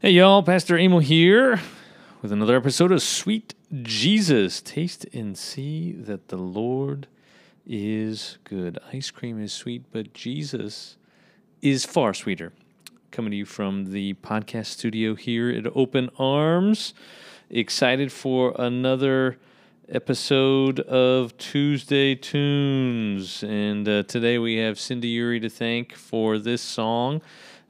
Hey, y'all, Pastor Emil here with another episode of Sweet Jesus. Taste and see that the Lord is good. Ice cream is sweet, but Jesus is far sweeter. Coming to you from the podcast studio here at Open Arms. Excited for another episode of Tuesday Tunes. And uh, today we have Cindy Uri to thank for this song.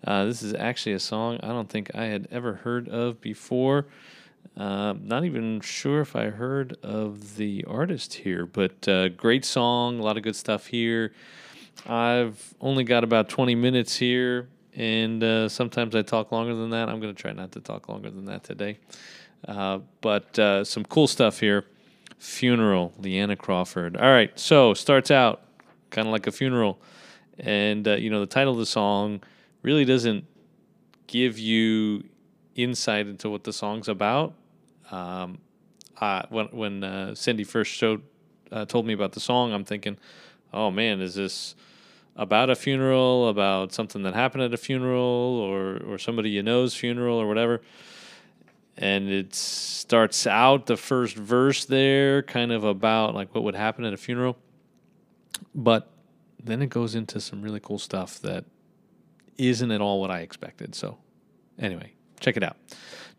Uh, this is actually a song I don't think I had ever heard of before. Uh, not even sure if I heard of the artist here, but uh, great song, a lot of good stuff here. I've only got about 20 minutes here, and uh, sometimes I talk longer than that. I'm going to try not to talk longer than that today. Uh, but uh, some cool stuff here. Funeral, Leanna Crawford. All right, so starts out kind of like a funeral. And, uh, you know, the title of the song really doesn't give you insight into what the song's about. Um, when when uh, Cindy first showed uh, told me about the song, I'm thinking, oh man, is this about a funeral, about something that happened at a funeral, or or somebody you know's funeral, or whatever? And it starts out the first verse there, kind of about like what would happen at a funeral, but then it goes into some really cool stuff that isn't at all what I expected. So, anyway, check it out.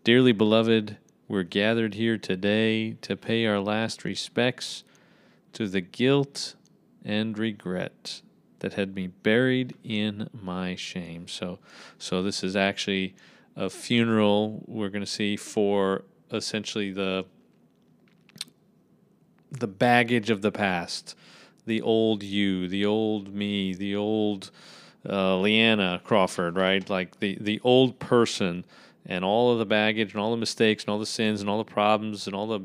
Dearly beloved, we're gathered here today to pay our last respects to the guilt and regret that had me buried in my shame. So, so this is actually a funeral we're going to see for essentially the the baggage of the past, the old you, the old me, the old uh, Leanna Crawford, right? Like the the old person and all of the baggage and all the mistakes and all the sins and all the problems and all the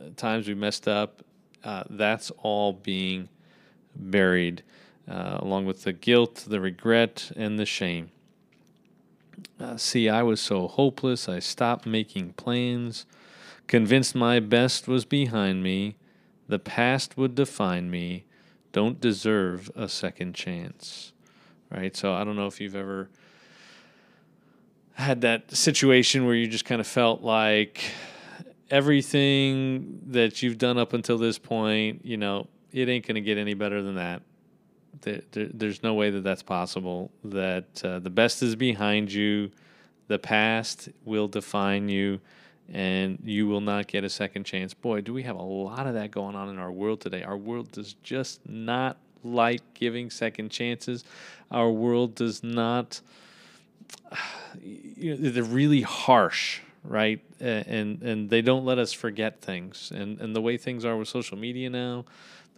uh, times we messed up. Uh, that's all being buried, uh, along with the guilt, the regret, and the shame. Uh, see, I was so hopeless, I stopped making plans, convinced my best was behind me, the past would define me, don't deserve a second chance right? So I don't know if you've ever had that situation where you just kind of felt like everything that you've done up until this point, you know, it ain't going to get any better than that. There, there, there's no way that that's possible. That uh, the best is behind you, the past will define you, and you will not get a second chance. Boy, do we have a lot of that going on in our world today. Our world does just not like giving second chances. Our world does not. You know, they're really harsh, right? And and they don't let us forget things. And and the way things are with social media now,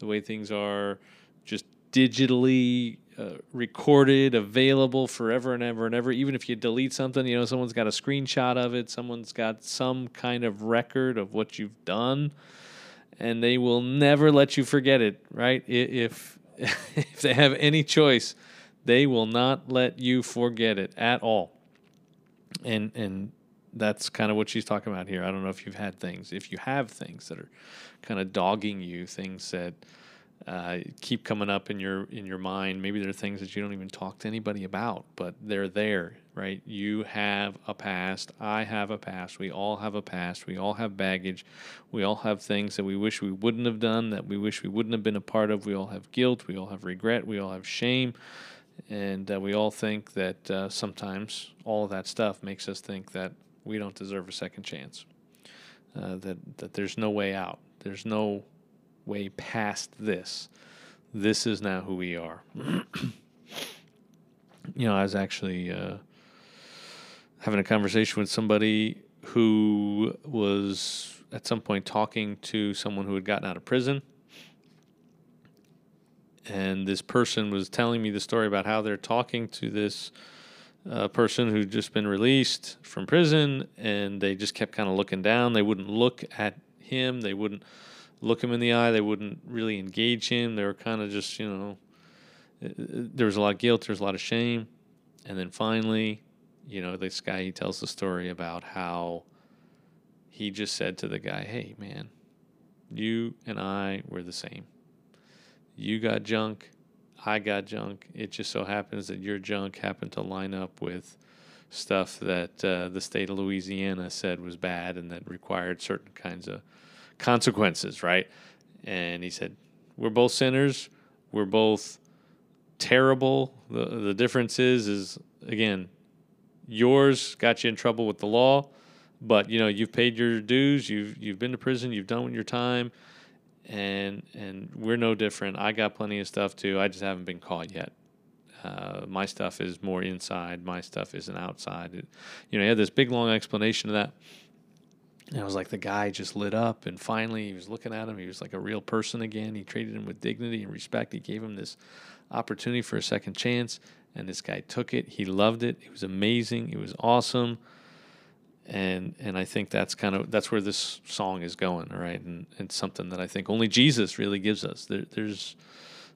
the way things are, just digitally uh, recorded, available forever and ever and ever. Even if you delete something, you know, someone's got a screenshot of it, someone's got some kind of record of what you've done, and they will never let you forget it, right? If if they have any choice, they will not let you forget it at all. And and that's kind of what she's talking about here. I don't know if you've had things, if you have things that are kind of dogging you, things that uh, keep coming up in your in your mind. Maybe there are things that you don't even talk to anybody about, but they're there, right? You have a past. I have a past. We all have a past. We all have baggage. We all have things that we wish we wouldn't have done, that we wish we wouldn't have been a part of. We all have guilt. We all have regret. We all have shame, and uh, we all think that uh, sometimes all of that stuff makes us think that we don't deserve a second chance. Uh, that that there's no way out. There's no way past this. This is now who we are. you know, I was actually uh, having a conversation with somebody who was at some point talking to someone who had gotten out of prison. And this person was telling me the story about how they're talking to this uh, person who'd just been released from prison, and they just kept kind of looking down. They wouldn't look at him. They wouldn't look him in the eye. They wouldn't really engage him. They were kind of just, you know, uh, there was a lot of guilt, there was a lot of shame. And then finally, you know, this guy, he tells the story about how he just said to the guy, hey, man, you and I were the same. You got junk, I got junk. It just so happens that your junk happened to line up with stuff that uh, the state of Louisiana said was bad and that required certain kinds of consequences, right? And he said, We're both sinners. We're both terrible. The, the difference is, is again, yours got you in trouble with the law, but you know you've paid your dues. You've you've been to prison. You've done your time, and and we're no different. I got plenty of stuff too. I just haven't been caught yet. Uh, my stuff is more inside. My stuff isn't outside. It, you know, he had this big long explanation of that. And I was like, the guy just lit up, and finally he was looking at him. He was like a real person again. He treated him with dignity and respect. He gave him this opportunity for a second chance, and this guy took it. He loved it. It was amazing. It was awesome. And and I think that's kind of that's where this song is going, all right? And it's something that I think only Jesus really gives us. There, there's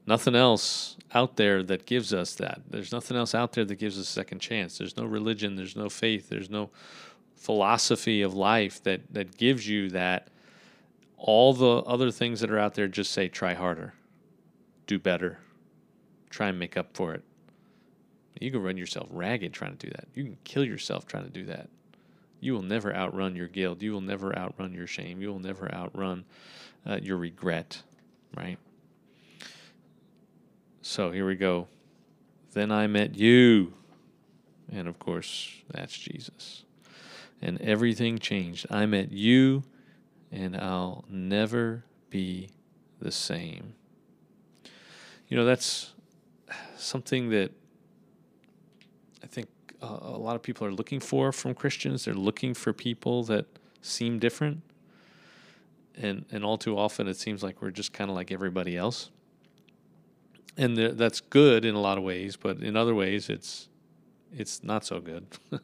nothing else out there that gives us that. There's nothing else out there that gives us a second chance. There's no religion, there's no faith, there's no philosophy of life that that gives you that. All the other things that are out there just say try harder, do better, try and make up for it. You can run yourself ragged trying to do that. You can kill yourself trying to do that. You will never outrun your guilt. You will never outrun your shame. You will never outrun uh, your regret, right? So here we go. Then I met you. And of course, that's Jesus. And everything changed. I met you, and I'll never be the same. You know, that's something that I think a lot of people are looking for from Christians. They're looking for people that seem different. And, and all too often, it seems like we're just kind of like everybody else. And that's good in a lot of ways, but in other ways, it's it's not so good.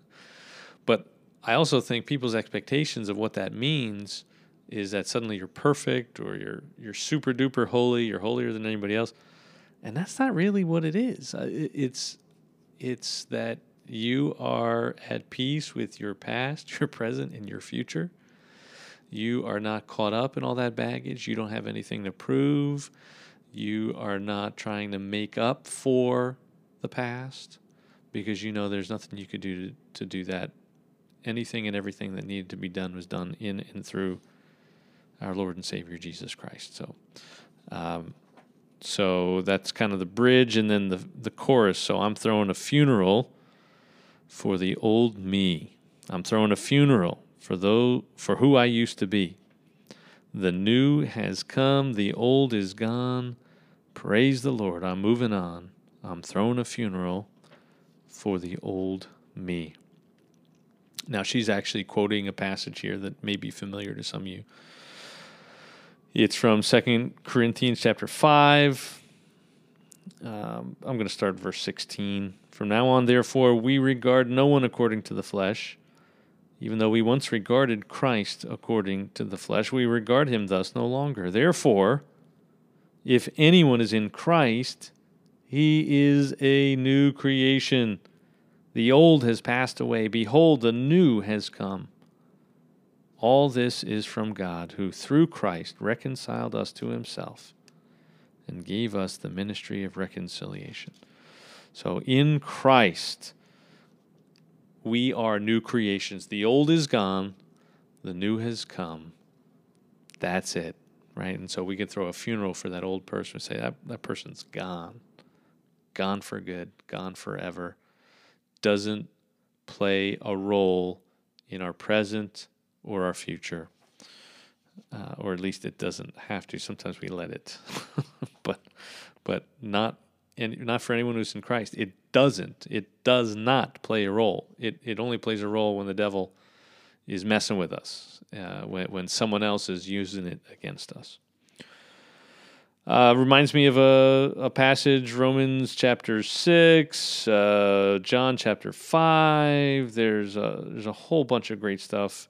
but I also think people's expectations of what that means is that suddenly you're perfect or you're you're super duper holy, you're holier than anybody else and that's not really what it is. Uh, it's it's that you are at peace with your past, your present, and your future. You are not caught up in all that baggage. You don't have anything to prove. You are not trying to make up for the past because you know there's nothing you could do to, to do that. Anything and everything that needed to be done was done in and through our Lord and Savior Jesus Christ. So, um, so that's kind of the bridge and then the, the chorus. So I'm throwing a funeral for the old me. I'm throwing a funeral for though for who I used to be. The new has come, the old is gone. Praise the Lord. I'm moving on. I'm throwing a funeral for the old me. Now, she's actually quoting a passage here that may be familiar to some of you. It's from Second Corinthians chapter 5. Um, I'm going to start verse 16. From now on, therefore, we regard no one according to the flesh. Even though we once regarded Christ according to the flesh, we regard him thus no longer. Therefore, if anyone is in Christ, he is a new creation. The old has passed away. Behold, the new has come. All this is from God, who through Christ reconciled us to himself and gave us the ministry of reconciliation. So in Christ, we are new creations. The old is gone, the new has come. That's it, right? And so we can throw a funeral for that old person and say that, that person's gone, gone for good, gone forever, doesn't play a role in our present or our future. Uh, or at least it doesn't have to. Sometimes we let it, but but not and not for anyone who's in Christ. It doesn't. It does not play a role. It it only plays a role when the devil is messing with us, uh, when when someone else is using it against us. Uh, reminds me of a, a passage, Romans chapter six, uh, John chapter five. There's a, there's a whole bunch of great stuff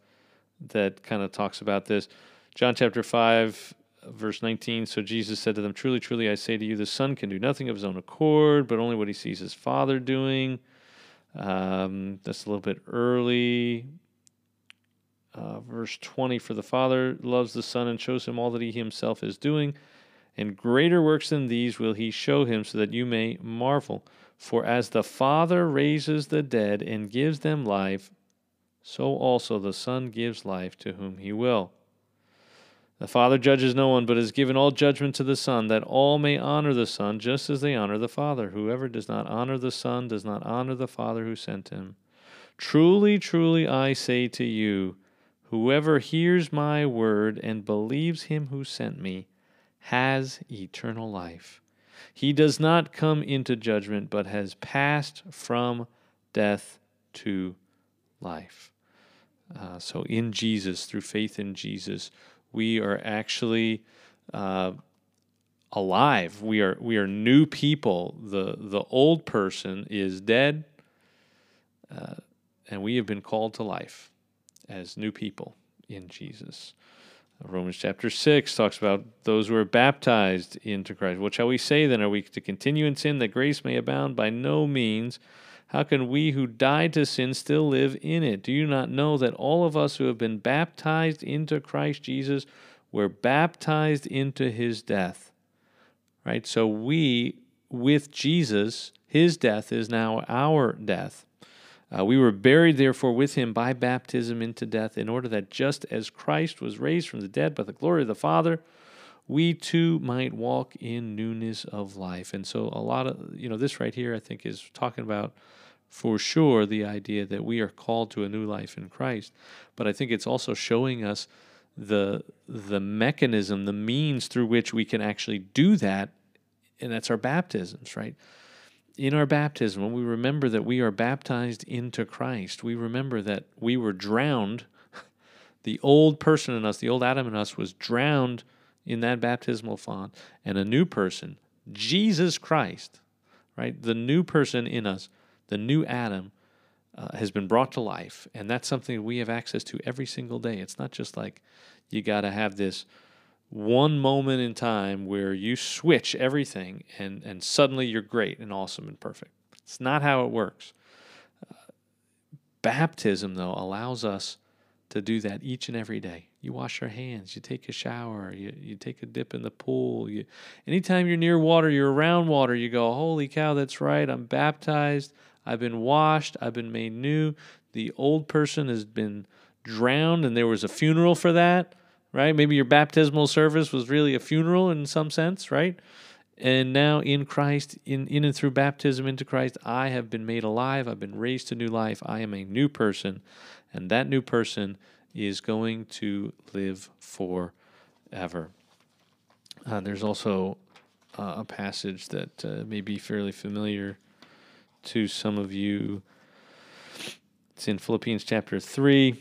that kind of talks about this. John chapter 5, verse 19. So Jesus said to them, Truly, truly, I say to you, the Son can do nothing of his own accord, but only what he sees his Father doing. Um, that's a little bit early. Uh, verse 20 For the Father loves the Son and shows him all that he himself is doing, and greater works than these will he show him, so that you may marvel. For as the Father raises the dead and gives them life, so also the Son gives life to whom he will. The Father judges no one, but has given all judgment to the Son, that all may honor the Son just as they honor the Father. Whoever does not honor the Son does not honor the Father who sent him. Truly, truly, I say to you, whoever hears my word and believes him who sent me has eternal life. He does not come into judgment, but has passed from death to life. Uh, so, in Jesus, through faith in Jesus, we are actually uh, alive. We are we are new people. the The old person is dead, uh, and we have been called to life as new people in Jesus. Uh, Romans chapter 6 talks about those who are baptized into Christ. What shall we say then? Are we to continue in sin that grace may abound? By no means. How can we who died to sin still live in it? Do you not know that all of us who have been baptized into Christ Jesus were baptized into his death? Right? So we, with Jesus, his death is now our death. Uh, we were buried, therefore, with him by baptism into death, in order that just as Christ was raised from the dead by the glory of the Father, we too might walk in newness of life. And so, a lot of, you know, this right here, I think, is talking about for sure the idea that we are called to a new life in Christ. But I think it's also showing us the the mechanism, the means through which we can actually do that, and that's our baptisms, right? In our baptism, when we remember that we are baptized into Christ, we remember that we were drowned. The old person in us, the old Adam in us, was drowned in that baptismal font, and a new person, Jesus Christ, right? The new person in us, the new Adam, uh, has been brought to life, and that's something we have access to every single day. It's not just like you got to have this one moment in time where you switch everything and, and suddenly you're great and awesome and perfect. It's not how it works. Baptism, though, allows us to do that each and every day. You wash your hands, you take a shower, you, you take a dip in the pool. You, anytime you're near water, you're around water, you go, Holy cow, that's right, I'm baptized, I've been washed, I've been made new. The old person has been drowned, and there was a funeral for that right? Maybe your baptismal service was really a funeral in some sense, right? And now in Christ, in, in and through baptism into Christ, I have been made alive. I've been raised to new life. I am a new person. And that new person is going to live forever. Uh, there's also uh, a passage that uh, may be fairly familiar to some of you. It's in Philippians chapter 3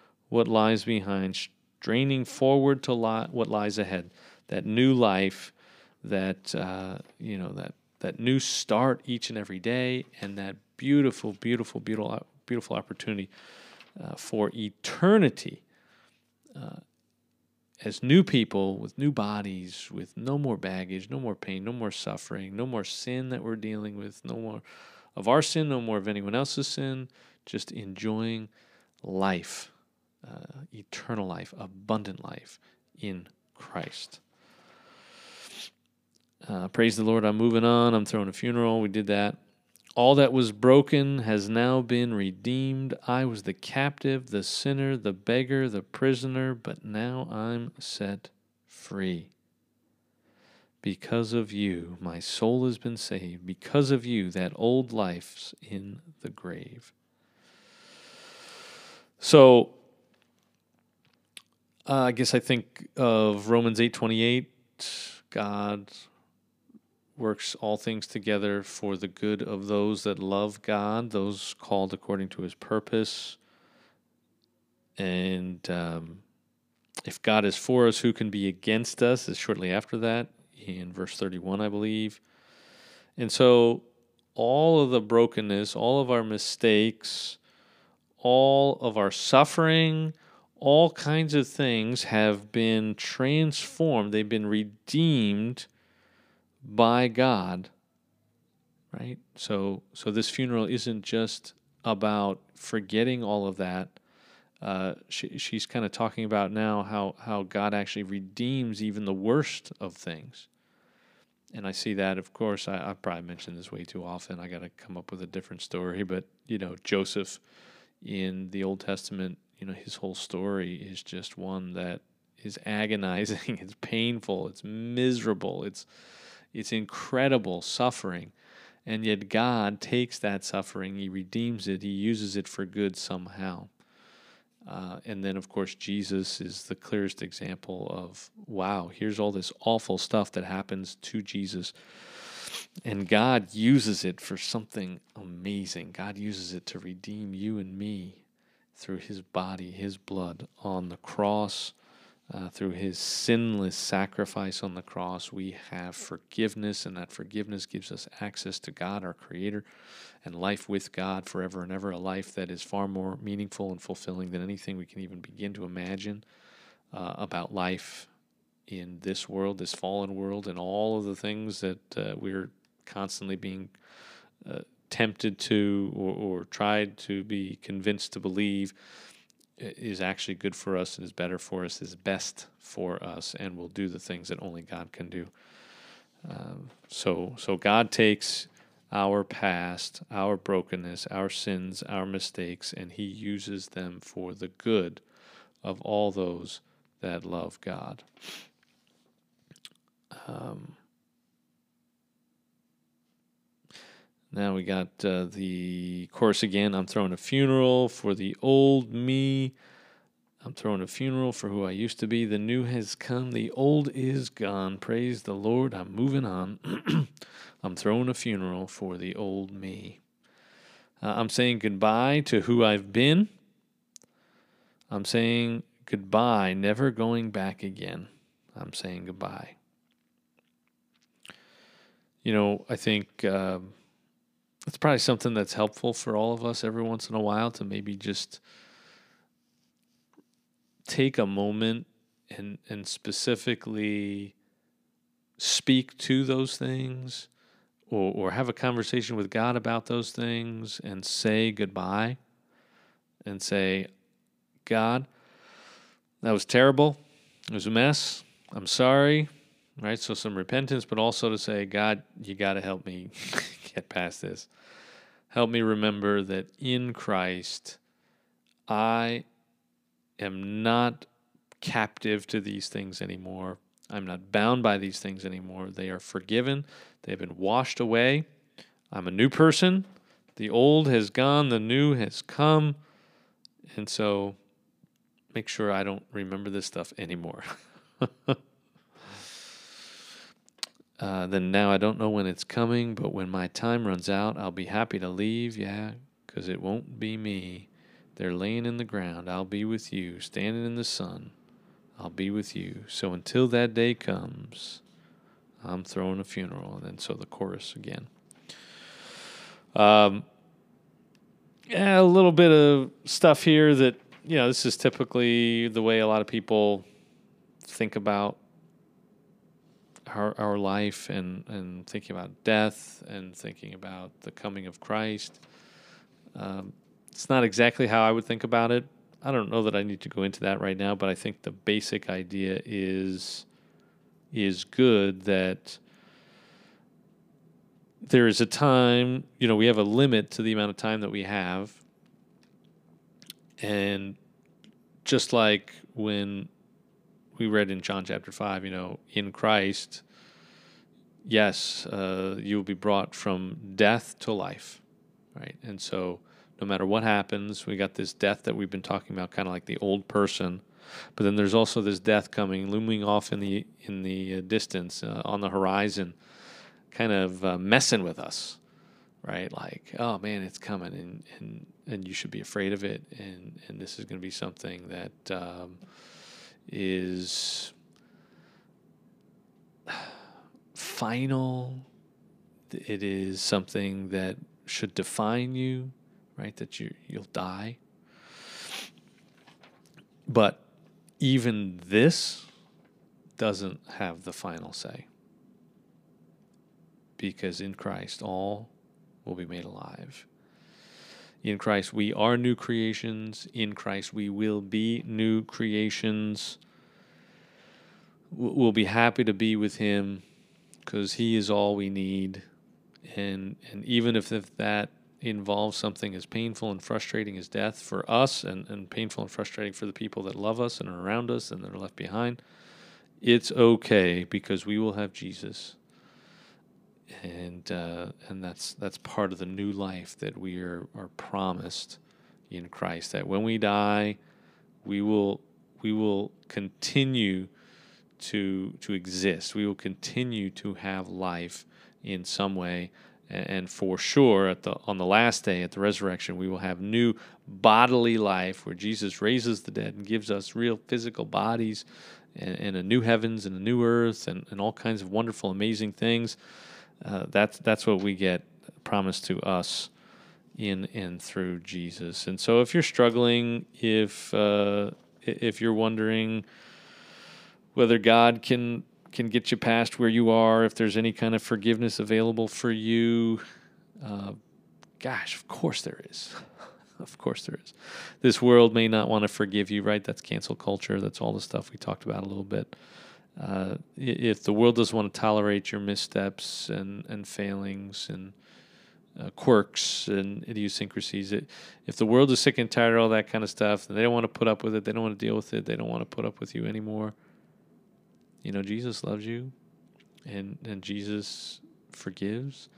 what lies behind, straining forward to li- what lies ahead. That new life, that uh, you know, that that new start each and every day, and that beautiful, beautiful, beautiful, beautiful opportunity uh, for eternity. Uh, as new people with new bodies, with no more baggage, no more pain, no more suffering, no more sin that we're dealing with, no more of our sin, no more of anyone else's sin, just enjoying life uh, eternal life, abundant life in Christ. Uh, praise the Lord. I'm moving on. I'm throwing a funeral. We did that. All that was broken has now been redeemed. I was the captive, the sinner, the beggar, the prisoner, but now I'm set free. Because of you, my soul has been saved. Because of you, that old life's in the grave. So, uh, I guess I think of Romans 8:28. God works all things together for the good of those that love God, those called according to His purpose. And um, if God is for us, who can be against us? Is shortly after that in verse 31, I believe. And so all of the brokenness, all of our mistakes, all of our suffering, all kinds of things have been transformed. They've been redeemed by God. Right? So so this funeral isn't just about forgetting all of that. Uh, she, she's kind of talking about now how, how God actually redeems even the worst of things. And I see that, of course, I, I probably mentioned this way too often. I got to come up with a different story. But, you know, Joseph in the Old Testament, you know, his whole story is just one that is agonizing. It's painful. It's miserable. It's, it's incredible suffering. And yet God takes that suffering, He redeems it, He uses it for good somehow. Uh, and then, of course, Jesus is the clearest example of wow, here's all this awful stuff that happens to Jesus. And God uses it for something amazing. God uses it to redeem you and me through his body, his blood on the cross uh, through his sinless sacrifice on the cross, we have forgiveness, and that forgiveness gives us access to God, our Creator, and life with God forever and ever, a life that is far more meaningful and fulfilling than anything we can even begin to imagine uh, about life in this world, this fallen world, and all of the things that uh, we're constantly being uh, tempted to or, or tried to be convinced to believe is actually good for us and is better for us, is best for us, and will do the things that only God can do. Um, so, so God takes our past, our brokenness, our sins, our mistakes, and He uses them for the good of all those that love God. Um, Now we got uh, the chorus again. I'm throwing a funeral for the old me. I'm throwing a funeral for who I used to be. The new has come. The old is gone. Praise the Lord. I'm moving on. I'm throwing a funeral for the old me. Uh, I'm saying goodbye to who I've been. I'm saying goodbye, never going back again. I'm saying goodbye. You know, I think. Uh, it's probably something that's helpful for all of us every once in a while to maybe just take a moment and and specifically speak to those things or or have a conversation with God about those things and say goodbye and say God that was terrible. It was a mess. I'm sorry. Right? So some repentance but also to say God you got to help me get past this. Help me remember that in Christ, I am not captive to these things anymore. I'm not bound by these things anymore. They are forgiven, they've been washed away. I'm a new person. The old has gone, the new has come. And so make sure I don't remember this stuff anymore. Uh, then now I don't know when it's coming, but when my time runs out, I'll be happy to leave, yeah, because it won't be me. They're laying in the ground. I'll be with you, standing in the sun. I'll be with you. So until that day comes, I'm throwing a funeral. And then so the chorus again. Um, yeah, a little bit of stuff here that, you know, this is typically the way a lot of people think about our, our life and, and thinking about death and thinking about the coming of Christ. Um, it's not exactly how I would think about it. I don't know that I need to go into that right now, but I think the basic idea is is good that there is a time, you know, we have a limit to the amount of time that we have. And just like when we read in John chapter 5, you know, in Christ, yes, uh, you will be brought from death to life, right? And so no matter what happens, we got this death that we've been talking about, kind of like the old person. But then there's also this death coming, looming off in the in the uh, distance, uh, on the horizon, kind of uh, messing with us, right? Like, oh man, it's coming, and and and you should be afraid of it, and and this is going to be something that um, is final, it is something that should define you, right? That you you'll die. But even this doesn't have the final say. Because in Christ all will be made alive. In Christ we are new creations. In Christ we will be new creations. We'll be happy to be with him because he is all we need. And and even if, if that involves something as painful and frustrating as death for us and, and painful and frustrating for the people that love us and are around us and that are left behind, it's okay because we will have Jesus. And uh, and that's that's part of the new life that we are, are promised in Christ. That when we die, we will we will continue to to exist. We will continue to have life in some way, and for sure at the on the last day at the resurrection we will have new bodily life where Jesus raises the dead and gives us real physical bodies and, and a new heavens and a new earth and, and all kinds of wonderful amazing things. Uh, that's that's what we get promised to us in and through Jesus. And so if you're struggling, if uh, if you're wondering whether God can can get you past where you are, if there's any kind of forgiveness available for you, uh, gosh, of course there is. of course there is. This world may not want to forgive you, right? That's cancel culture. That's all the stuff we talked about a little bit. Uh, if the world doesn't want to tolerate your missteps and, and failings and uh, quirks and idiosyncrasies, it, if the world is sick and tired of all that kind of stuff, then they don't want to put up with it. They don't want to deal with it. They don't want to put up with you anymore. You know, Jesus loves you, and and Jesus forgives,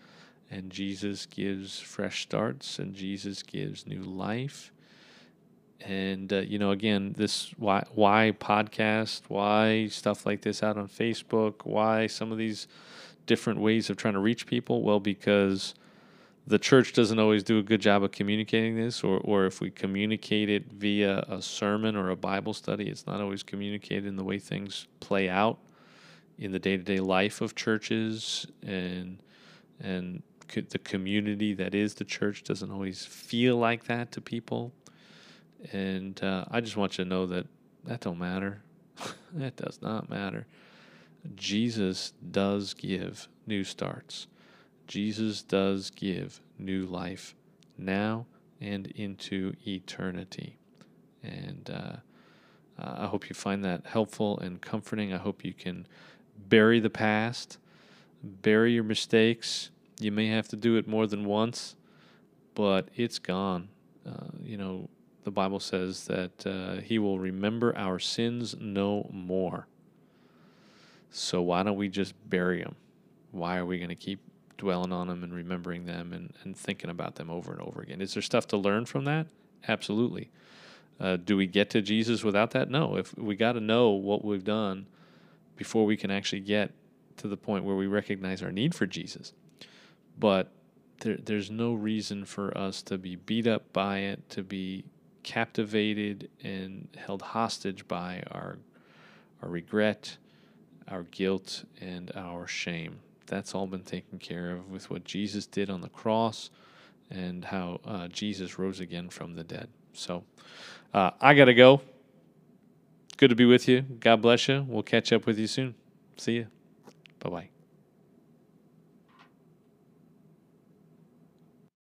and Jesus gives fresh starts, and Jesus gives new life. And uh, you know, again, this why why podcast, why stuff like this out on Facebook, why some of these different ways of trying to reach people? Well, because the church doesn't always do a good job of communicating this, or, or if we communicate it via a sermon or a Bible study, it's not always communicated in the way things play out in the day to day life of churches, and and the community that is the church doesn't always feel like that to people. And uh, I just want you to know that that don't matter. that does not matter. Jesus does give new starts. Jesus does give new life now and into eternity. And uh, I hope you find that helpful and comforting. I hope you can bury the past, bury your mistakes. You may have to do it more than once, but it's gone. Uh, you know, the Bible says that uh, He will remember our sins no more. So why don't we just bury them? Why are we going to keep dwelling on them and remembering them and, and thinking about them over and over again. Is there stuff to learn from that? Absolutely. Uh, do we get to Jesus without that? No. If we got to know what we've done before we can actually get to the point where we recognize our need for Jesus. But there, there's no reason for us to be beat up by it, to be captivated and held hostage by our our regret, our guilt, and our shame that's all been taken care of with what Jesus did on the cross and how uh, Jesus rose again from the dead. So uh, I got to go. Good to be with you. God bless you. We'll catch up with you soon. See you. Bye bye.